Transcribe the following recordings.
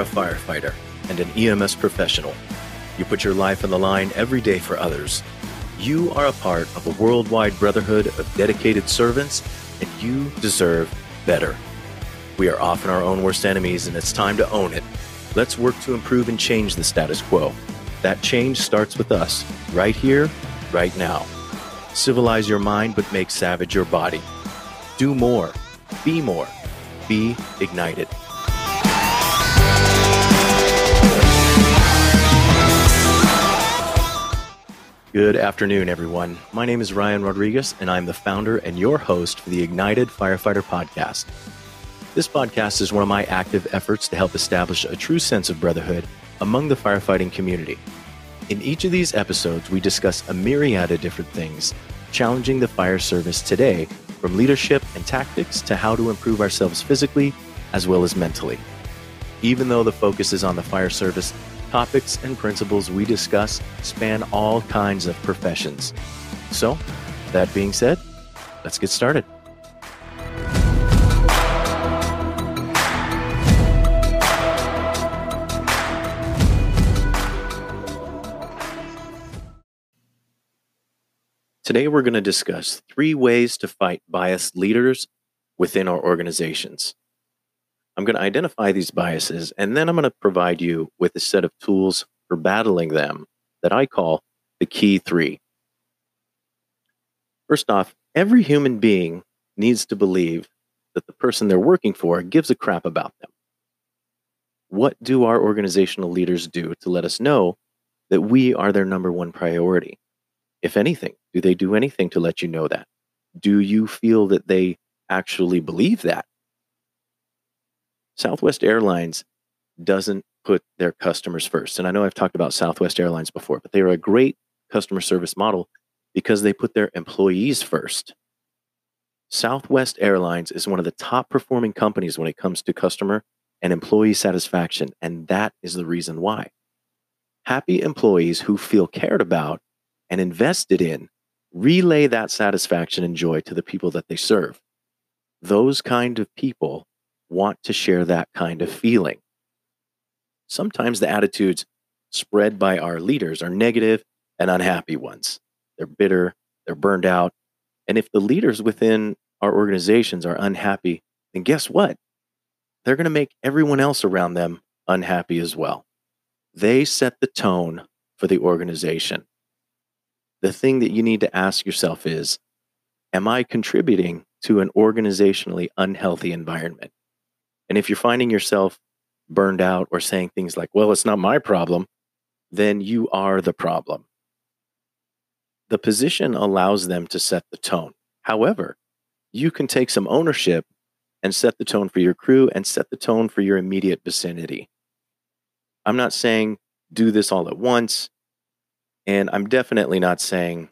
A firefighter and an EMS professional. You put your life on the line every day for others. You are a part of a worldwide brotherhood of dedicated servants, and you deserve better. We are often our own worst enemies, and it's time to own it. Let's work to improve and change the status quo. That change starts with us, right here, right now. Civilize your mind, but make savage your body. Do more. Be more. Be ignited. Good afternoon, everyone. My name is Ryan Rodriguez, and I'm the founder and your host for the Ignited Firefighter Podcast. This podcast is one of my active efforts to help establish a true sense of brotherhood among the firefighting community. In each of these episodes, we discuss a myriad of different things challenging the fire service today, from leadership and tactics to how to improve ourselves physically as well as mentally. Even though the focus is on the fire service, topics and principles we discuss span all kinds of professions. So, that being said, let's get started. Today, we're going to discuss three ways to fight biased leaders within our organizations. I'm going to identify these biases, and then I'm going to provide you with a set of tools for battling them that I call the key three. First off, every human being needs to believe that the person they're working for gives a crap about them. What do our organizational leaders do to let us know that we are their number one priority? If anything, do they do anything to let you know that? Do you feel that they actually believe that? Southwest Airlines doesn't put their customers first. And I know I've talked about Southwest Airlines before, but they are a great customer service model because they put their employees first. Southwest Airlines is one of the top performing companies when it comes to customer and employee satisfaction, and that is the reason why. Happy employees who feel cared about and invested in relay that satisfaction and joy to the people that they serve. Those kind of people want to share that kind of feeling. Sometimes the attitudes spread by our leaders are negative and unhappy ones. They're bitter, they're burned out. And if the leaders within our organizations are unhappy, then guess what? They're going to make everyone else around them unhappy as well. They set the tone for the organization. The thing that you need to ask yourself is Am I contributing to an organizationally unhealthy environment? And if you're finding yourself burned out or saying things like, well, it's not my problem, then you are the problem. The position allows them to set the tone. However, you can take some ownership and set the tone for your crew and set the tone for your immediate vicinity. I'm not saying do this all at once. And I'm definitely not saying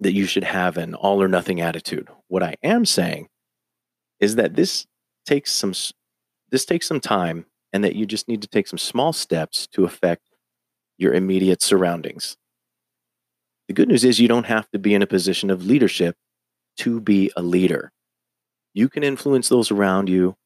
that you should have an all or nothing attitude. What I am saying is that this takes some this takes some time and that you just need to take some small steps to affect your immediate surroundings. The good news is you don't have to be in a position of leadership to be a leader. You can influence those around you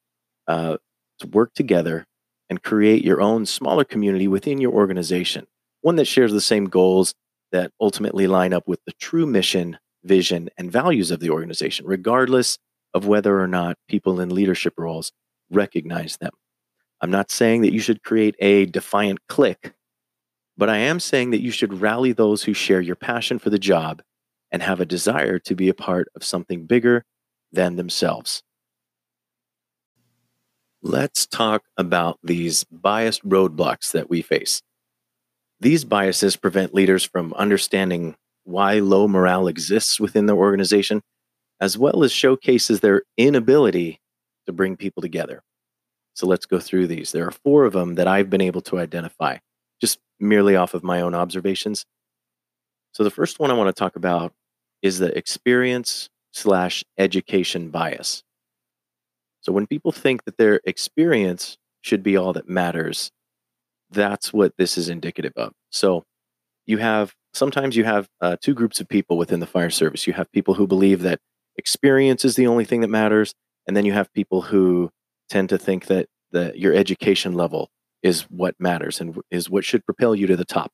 uh, to work together and create your own smaller community within your organization, one that shares the same goals that ultimately line up with the true mission, vision, and values of the organization, regardless of whether or not people in leadership roles recognize them. I'm not saying that you should create a defiant clique, but I am saying that you should rally those who share your passion for the job and have a desire to be a part of something bigger than themselves. Let's talk about these biased roadblocks that we face. These biases prevent leaders from understanding why low morale exists within their organization, as well as showcases their inability to bring people together. So let's go through these. There are four of them that I've been able to identify just merely off of my own observations. So the first one I want to talk about is the experience slash education bias. So when people think that their experience should be all that matters, that's what this is indicative of. So you have sometimes you have uh, two groups of people within the fire service. You have people who believe that experience is the only thing that matters, and then you have people who tend to think that the, your education level is what matters and is what should propel you to the top.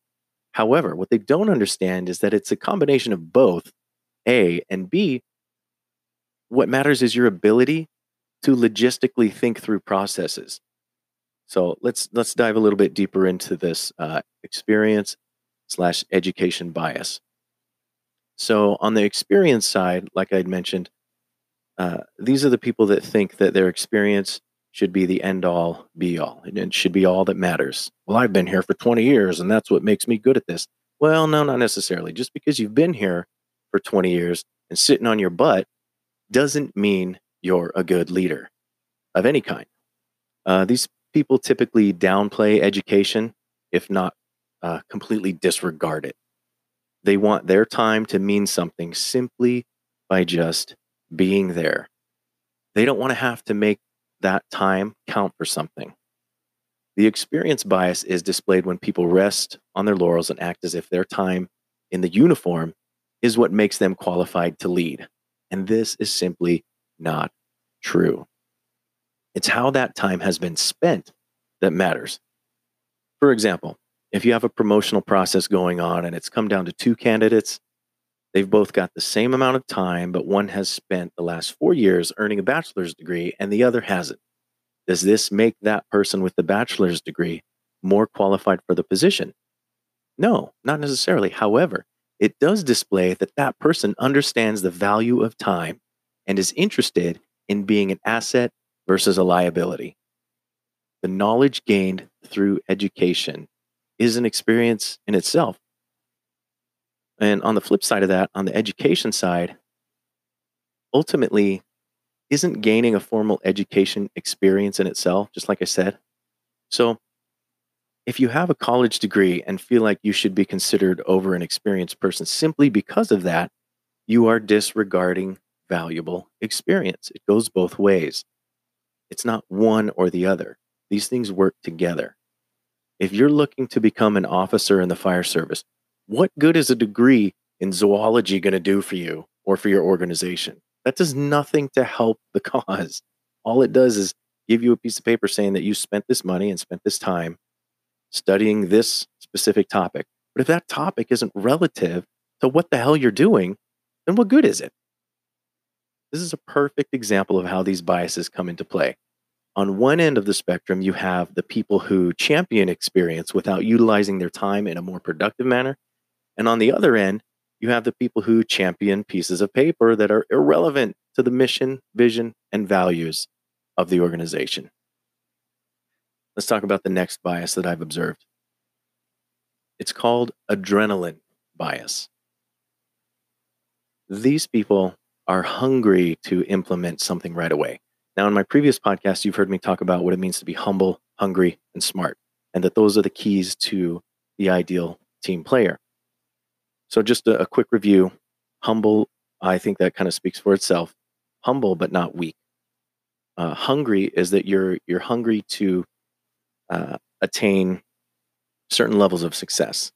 However, what they don't understand is that it's a combination of both A and B. What matters is your ability to logistically think through processes. So let's let's dive a little bit deeper into this uh, experience slash education bias. So on the experience side, like I'd mentioned, uh, these are the people that think that their experience should be the end all be all and it should be all that matters. Well, I've been here for 20 years and that's what makes me good at this. Well, no, not necessarily. Just because you've been here for 20 years and sitting on your butt doesn't mean you're a good leader of any kind. Uh, these people typically downplay education, if not uh, completely disregard it. They want their time to mean something simply by just being there. They don't want to have to make that time count for something. The experience bias is displayed when people rest on their laurels and act as if their time in the uniform is what makes them qualified to lead. And this is simply not true. It's how that time has been spent that matters. For example, if you have a promotional process going on and it's come down to two candidates, they've both got the same amount of time, but one has spent the last four years earning a bachelor's degree and the other hasn't. Does this make that person with the bachelor's degree more qualified for the position? No, not necessarily. However, it does display that that person understands the value of time and is interested in being an asset versus a liability. The knowledge gained through education is an experience in itself. And on the flip side of that, on the education side, ultimately isn't gaining a formal education experience in itself, just like I said. So, if you have a college degree and feel like you should be considered over an experienced person simply because of that, you are disregarding valuable experience. It goes both ways. It's not one or the other. These things work together. If you're looking to become an officer in the fire service, what good is a degree in zoology going to do for you or for your organization? That does nothing to help the cause. All it does is give you a piece of paper saying that you spent this money and spent this time studying this specific topic. But if that topic isn't relative to what the hell you're doing, then what good is it? This is a perfect example of how these biases come into play on one end of the spectrum, you have the people who champion experience without utilizing their time in a more productive manner. And on the other end, you have the people who champion pieces of paper that are irrelevant to the mission, vision, and values of the organization. Let's talk about the next bias that I've observed. It's called adrenaline bias. These people are hungry to implement something right away. Now, in my previous podcast, you've heard me talk about what it means to be humble, hungry, and smart, and that those are the keys to the ideal team player. So, just a, a quick review humble, I think that kind of speaks for itself. Humble, but not weak. Uh, hungry is that you're you're hungry to uh, attain certain levels of success,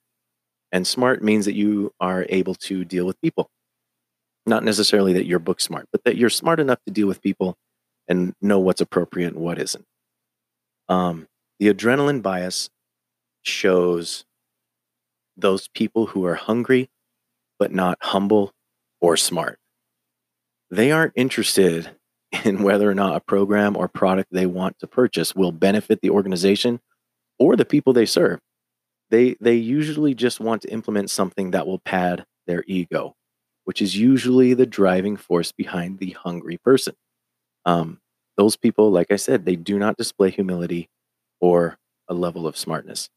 and smart means that you are able to deal with people. Not necessarily that you're book smart, but that you're smart enough to deal with people and know what's appropriate and what isn't. Um, the adrenaline bias shows those people who are hungry but not humble or smart. They aren't interested in whether or not a program or product they want to purchase will benefit the organization or the people they serve. They, they usually just want to implement something that will pad their ego, which is usually the driving force behind the hungry person. Um, those people, like I said, they do not display humility or a level of smartness.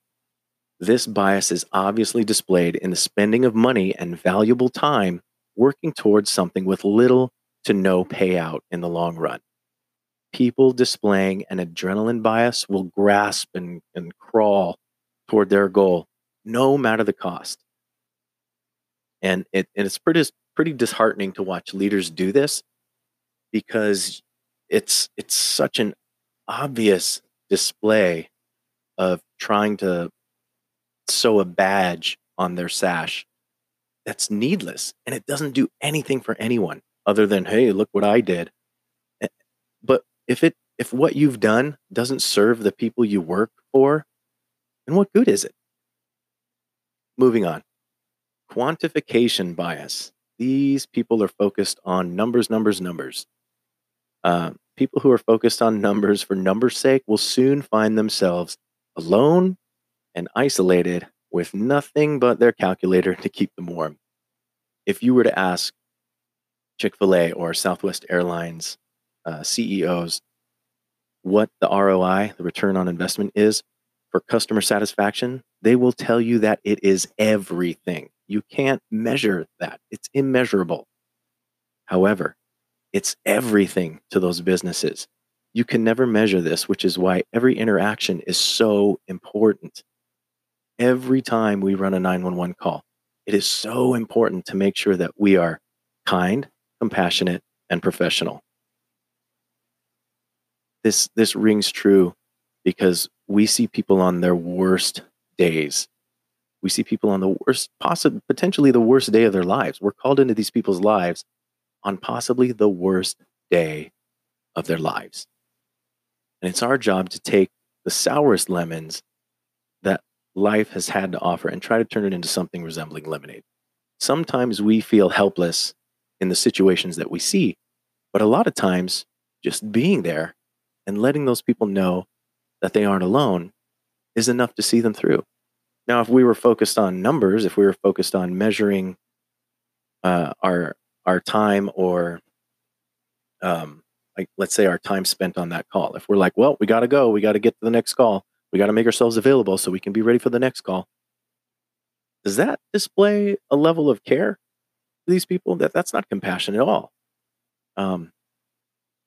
This bias is obviously displayed in the spending of money and valuable time working towards something with little to no payout in the long run. People displaying an adrenaline bias will grasp and, and crawl toward their goal, no matter the cost. And, it, and it's pretty, pretty disheartening to watch leaders do this because it's it's such an obvious display of trying to sew a badge on their sash that's needless and it doesn't do anything for anyone other than hey look what i did eh, but if it if what you've done doesn't serve the people you work for And what good is it? Moving on. Quantification bias. These people are focused on numbers, numbers, numbers. Uh, people who are focused on numbers for numbers' sake will soon find themselves alone and isolated with nothing but their calculator to keep them warm. If you were to ask Chick fil A or Southwest Airlines uh, CEOs what the ROI, the return on investment, is for customer satisfaction, they will tell you that it is everything. You can't measure that, it's immeasurable. However, it's everything to those businesses. You can never measure this, which is why every interaction is so important. Every time we run a 911 call, it is so important to make sure that we are kind, compassionate, and professional. This, this rings true because we see people on their worst days. We see people on the worst, possibly, potentially the worst day of their lives. We're called into these people's lives on possibly the worst day of their lives. And it's our job to take the sourest lemons that life has had to offer and try to turn it into something resembling lemonade. Sometimes we feel helpless in the situations that we see, but a lot of times just being there and letting those people know that they aren't alone is enough to see them through. Now, if we were focused on numbers, if we were focused on measuring uh, our our time or um, like let's say our time spent on that call, if we're like, well, we got to go, we got to get to the next call, we got to make ourselves available so we can be ready for the next call. Does that display a level of care to these people? That that's not compassion at all. Um,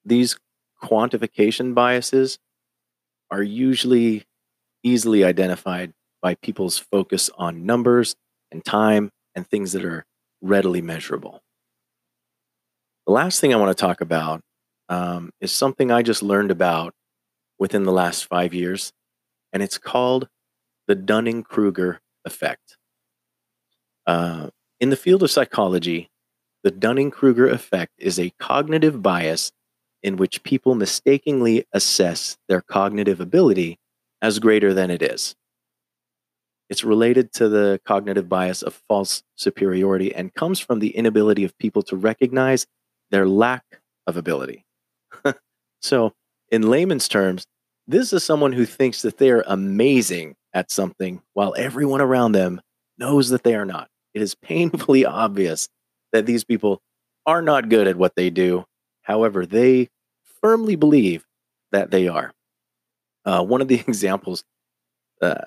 these quantification biases are usually easily identified by people's focus on numbers and time and things that are readily measurable. The last thing I want to talk about um, is something I just learned about within the last five years, and it's called the Dunning Kruger effect. Uh, in the field of psychology, the Dunning Kruger effect is a cognitive bias in which people mistakenly assess their cognitive ability as greater than it is. It's related to the cognitive bias of false superiority and comes from the inability of people to recognize their lack of ability. so, in layman's terms, this is someone who thinks that they are amazing at something while everyone around them knows that they are not. It is painfully obvious that these people are not good at what they do However, they firmly believe that they are. Uh, one of the examples uh,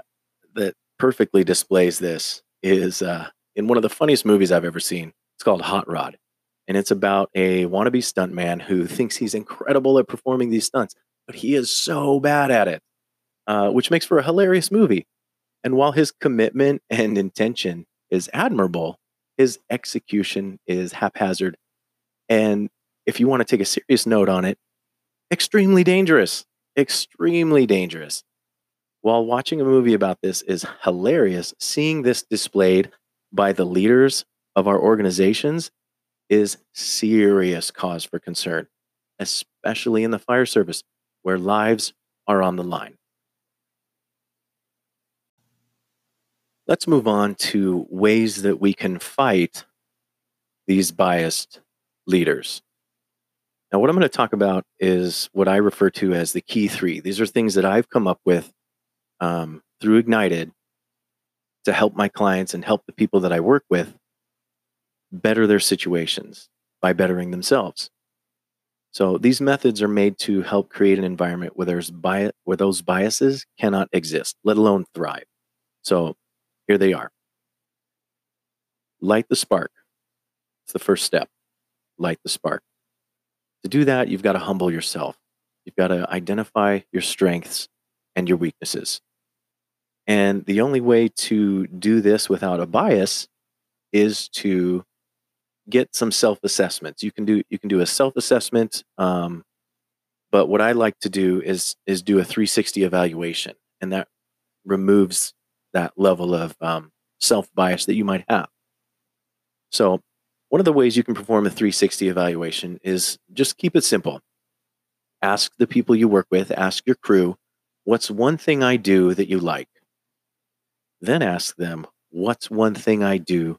that perfectly displays this is uh, in one of the funniest movies I've ever seen. It's called Hot Rod. And it's about a wannabe stuntman who thinks he's incredible at performing these stunts, but he is so bad at it, uh, which makes for a hilarious movie. And while his commitment and intention is admirable, his execution is haphazard and if you want to take a serious note on it, extremely dangerous. Extremely dangerous. While watching a movie about this is hilarious, seeing this displayed by the leaders of our organizations is serious cause for concern, especially in the fire service where lives are on the line. Let's move on to ways that we can fight these biased leaders. Now, what I'm going to talk about is what I refer to as the key three. These are things that I've come up with um, through Ignited to help my clients and help the people that I work with better their situations by bettering themselves. So these methods are made to help create an environment where there's bias, where those biases cannot exist, let alone thrive. So here they are. Light the spark. It's the first step. Light the spark. To do that, you've got to humble yourself. You've got to identify your strengths and your weaknesses. And the only way to do this without a bias is to get some self assessments. You can do you can do a self assessment, um, but what I like to do is is do a 360 evaluation, and that removes that level of um, self bias that you might have. So one of the ways you can perform a 360 evaluation is just keep it simple. Ask the people you work with, ask your crew, what's one thing I do that you like? Then ask them, What's one thing I do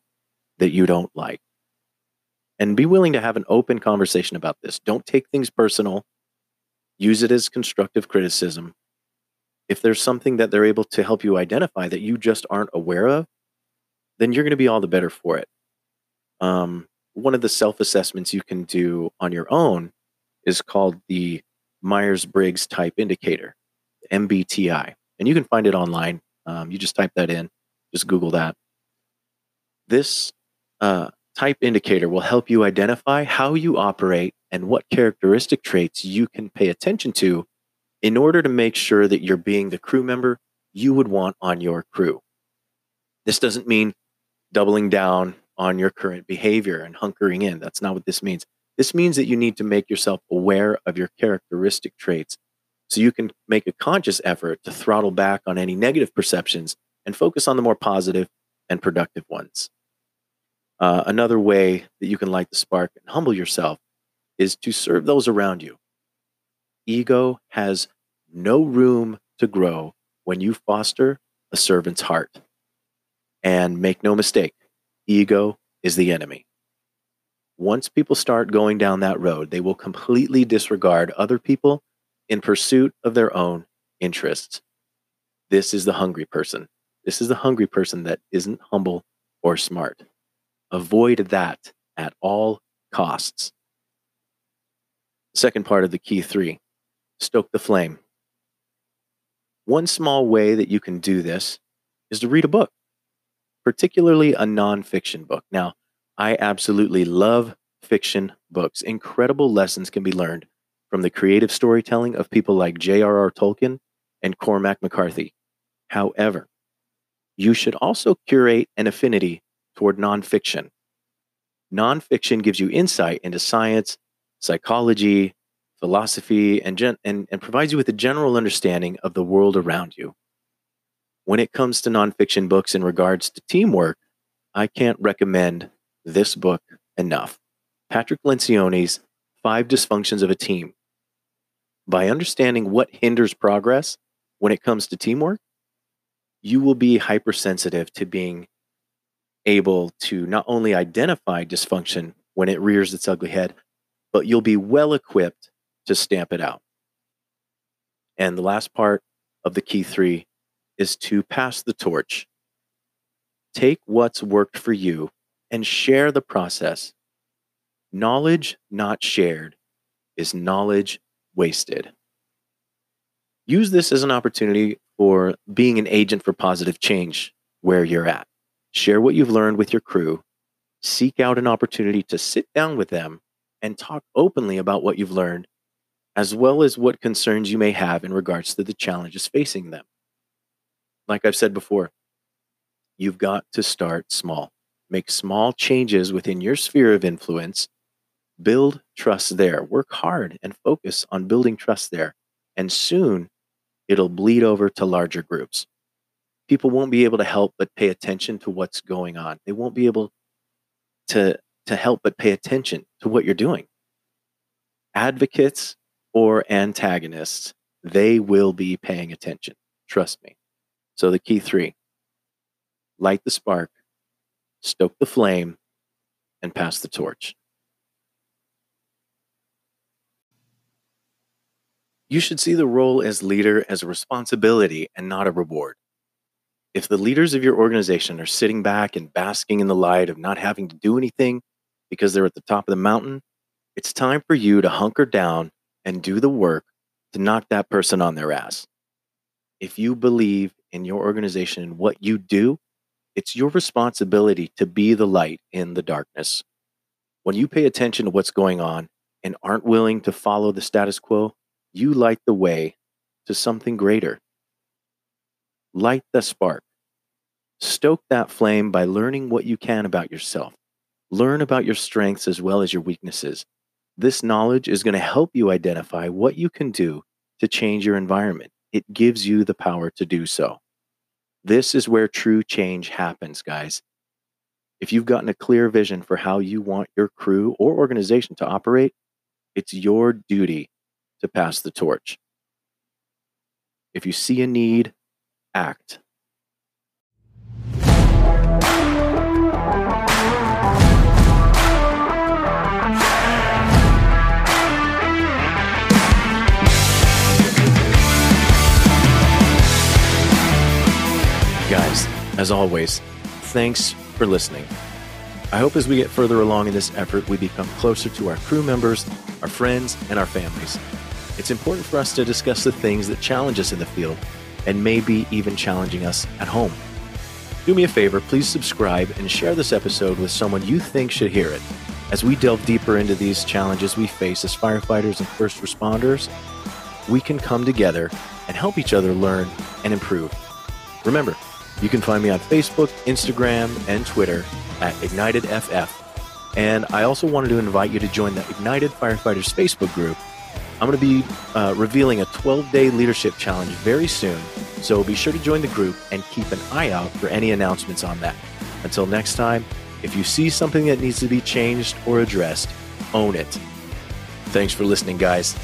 that you don't like? And be willing to have an open conversation about this. Don't take things personal, use it as constructive criticism. If there's something that they're able to help you identify that you just aren't aware of, then you're going to be all the better for it. Um, one of the self assessments you can do on your own is called the Myers Briggs Type Indicator, MBTI. And you can find it online. Um, you just type that in, just Google that. This uh, type indicator will help you identify how you operate and what characteristic traits you can pay attention to in order to make sure that you're being the crew member you would want on your crew. This doesn't mean doubling down on your current behavior and hunkering in. That's not what this means. This means that you need to make yourself aware of your characteristic traits so you can make a conscious effort to throttle back on any negative perceptions and focus on the more positive and productive ones. Uh, another way that you can light the spark and humble yourself is to serve those around you. Ego has no room to grow when you foster a servant's heart. And make no mistake, ego is the enemy. Once people start going down that road, they will completely disregard other people in pursuit of their own interests. This is the hungry person. This is the hungry person that isn't humble or smart. Avoid that at all costs. Second part of the key three stoke the flame. One small way that you can do this is to read a book particularly a nonfiction book. Now, I absolutely love fiction books. Incredible lessons can be learned from the creative storytelling of people like J.R.R. Tolkien and Cormac McCarthy. However, you should also curate an affinity toward nonfiction. Nonfiction gives you insight into science, psychology, philosophy, and, gen- and, and provides you with a general understanding of the world around you when it comes to nonfiction books in regards to teamwork, I can't recommend this book enough. Patrick Lencioni's Five Dysfunctions of a Team. By understanding what hinders progress when it comes to teamwork, you will be hypersensitive to being able to not only identify dysfunction when it rears its ugly head, but you'll be well equipped to stamp it out. And the last part of the key three is to pass the torch. Take what's worked for you and share the process. Knowledge not shared is knowledge wasted. Use this as an opportunity for being an agent for positive change where you're at. Share what you've learned with your crew. Seek out an opportunity to sit down with them and talk openly about what you've learned, as well as what concerns you may have in regards to the challenges facing them like I've said before, you've got to start small. Make small changes within your sphere of influence. Build trust there. Work hard and focus on building trust there. And soon it'll bleed over to larger groups. People won't be able to help but pay attention to what's going on. They won't be able to, to help but pay attention to what you're doing. Advocates or antagonists, they will be paying attention. Trust me. So the key three light the spark, stoke the flame, and pass the torch. You should see the role as leader as a responsibility and not a reward. If the leaders of your organization are sitting back and basking in the light of not having to do anything because they're at the top of the mountain, it's time for you to hunker down and do the work to knock that person on their ass. If you believe in your organization and what you do, it's your responsibility to be the light in the darkness. When you pay attention to what's going on and aren't willing to follow the status quo, you light the way to something greater. Light the spark. Stoke that flame by learning what you can about yourself. Learn about your strengths as well as your weaknesses. This knowledge is going to help you identify what you can do to change your environment. It gives you the power to do so. This is where true change happens, guys. If you've gotten a clear vision for how you want your crew or organization to operate, it's your duty to pass the torch. If you see a need, act. Guys, as always, thanks for listening. I hope as we get further along in this effort, we become closer to our crew members, our friends, and our families. It's important for us to discuss the things that challenge us in the field and maybe even challenging us at home. Do me a favor, please subscribe and share this episode with someone you think should hear it. As we delve deeper into these challenges we face as firefighters and first responders, we can come together and help each other learn and improve. Remember, you can find me on Facebook, Instagram, and Twitter at IgnitedFF. And I also wanted to invite you to join the Ignited Firefighters Facebook group. I'm going to be uh, revealing a 12 day leadership challenge very soon, so be sure to join the group and keep an eye out for any announcements on that. Until next time, if you see something that needs to be changed or addressed, own it. Thanks for listening, guys.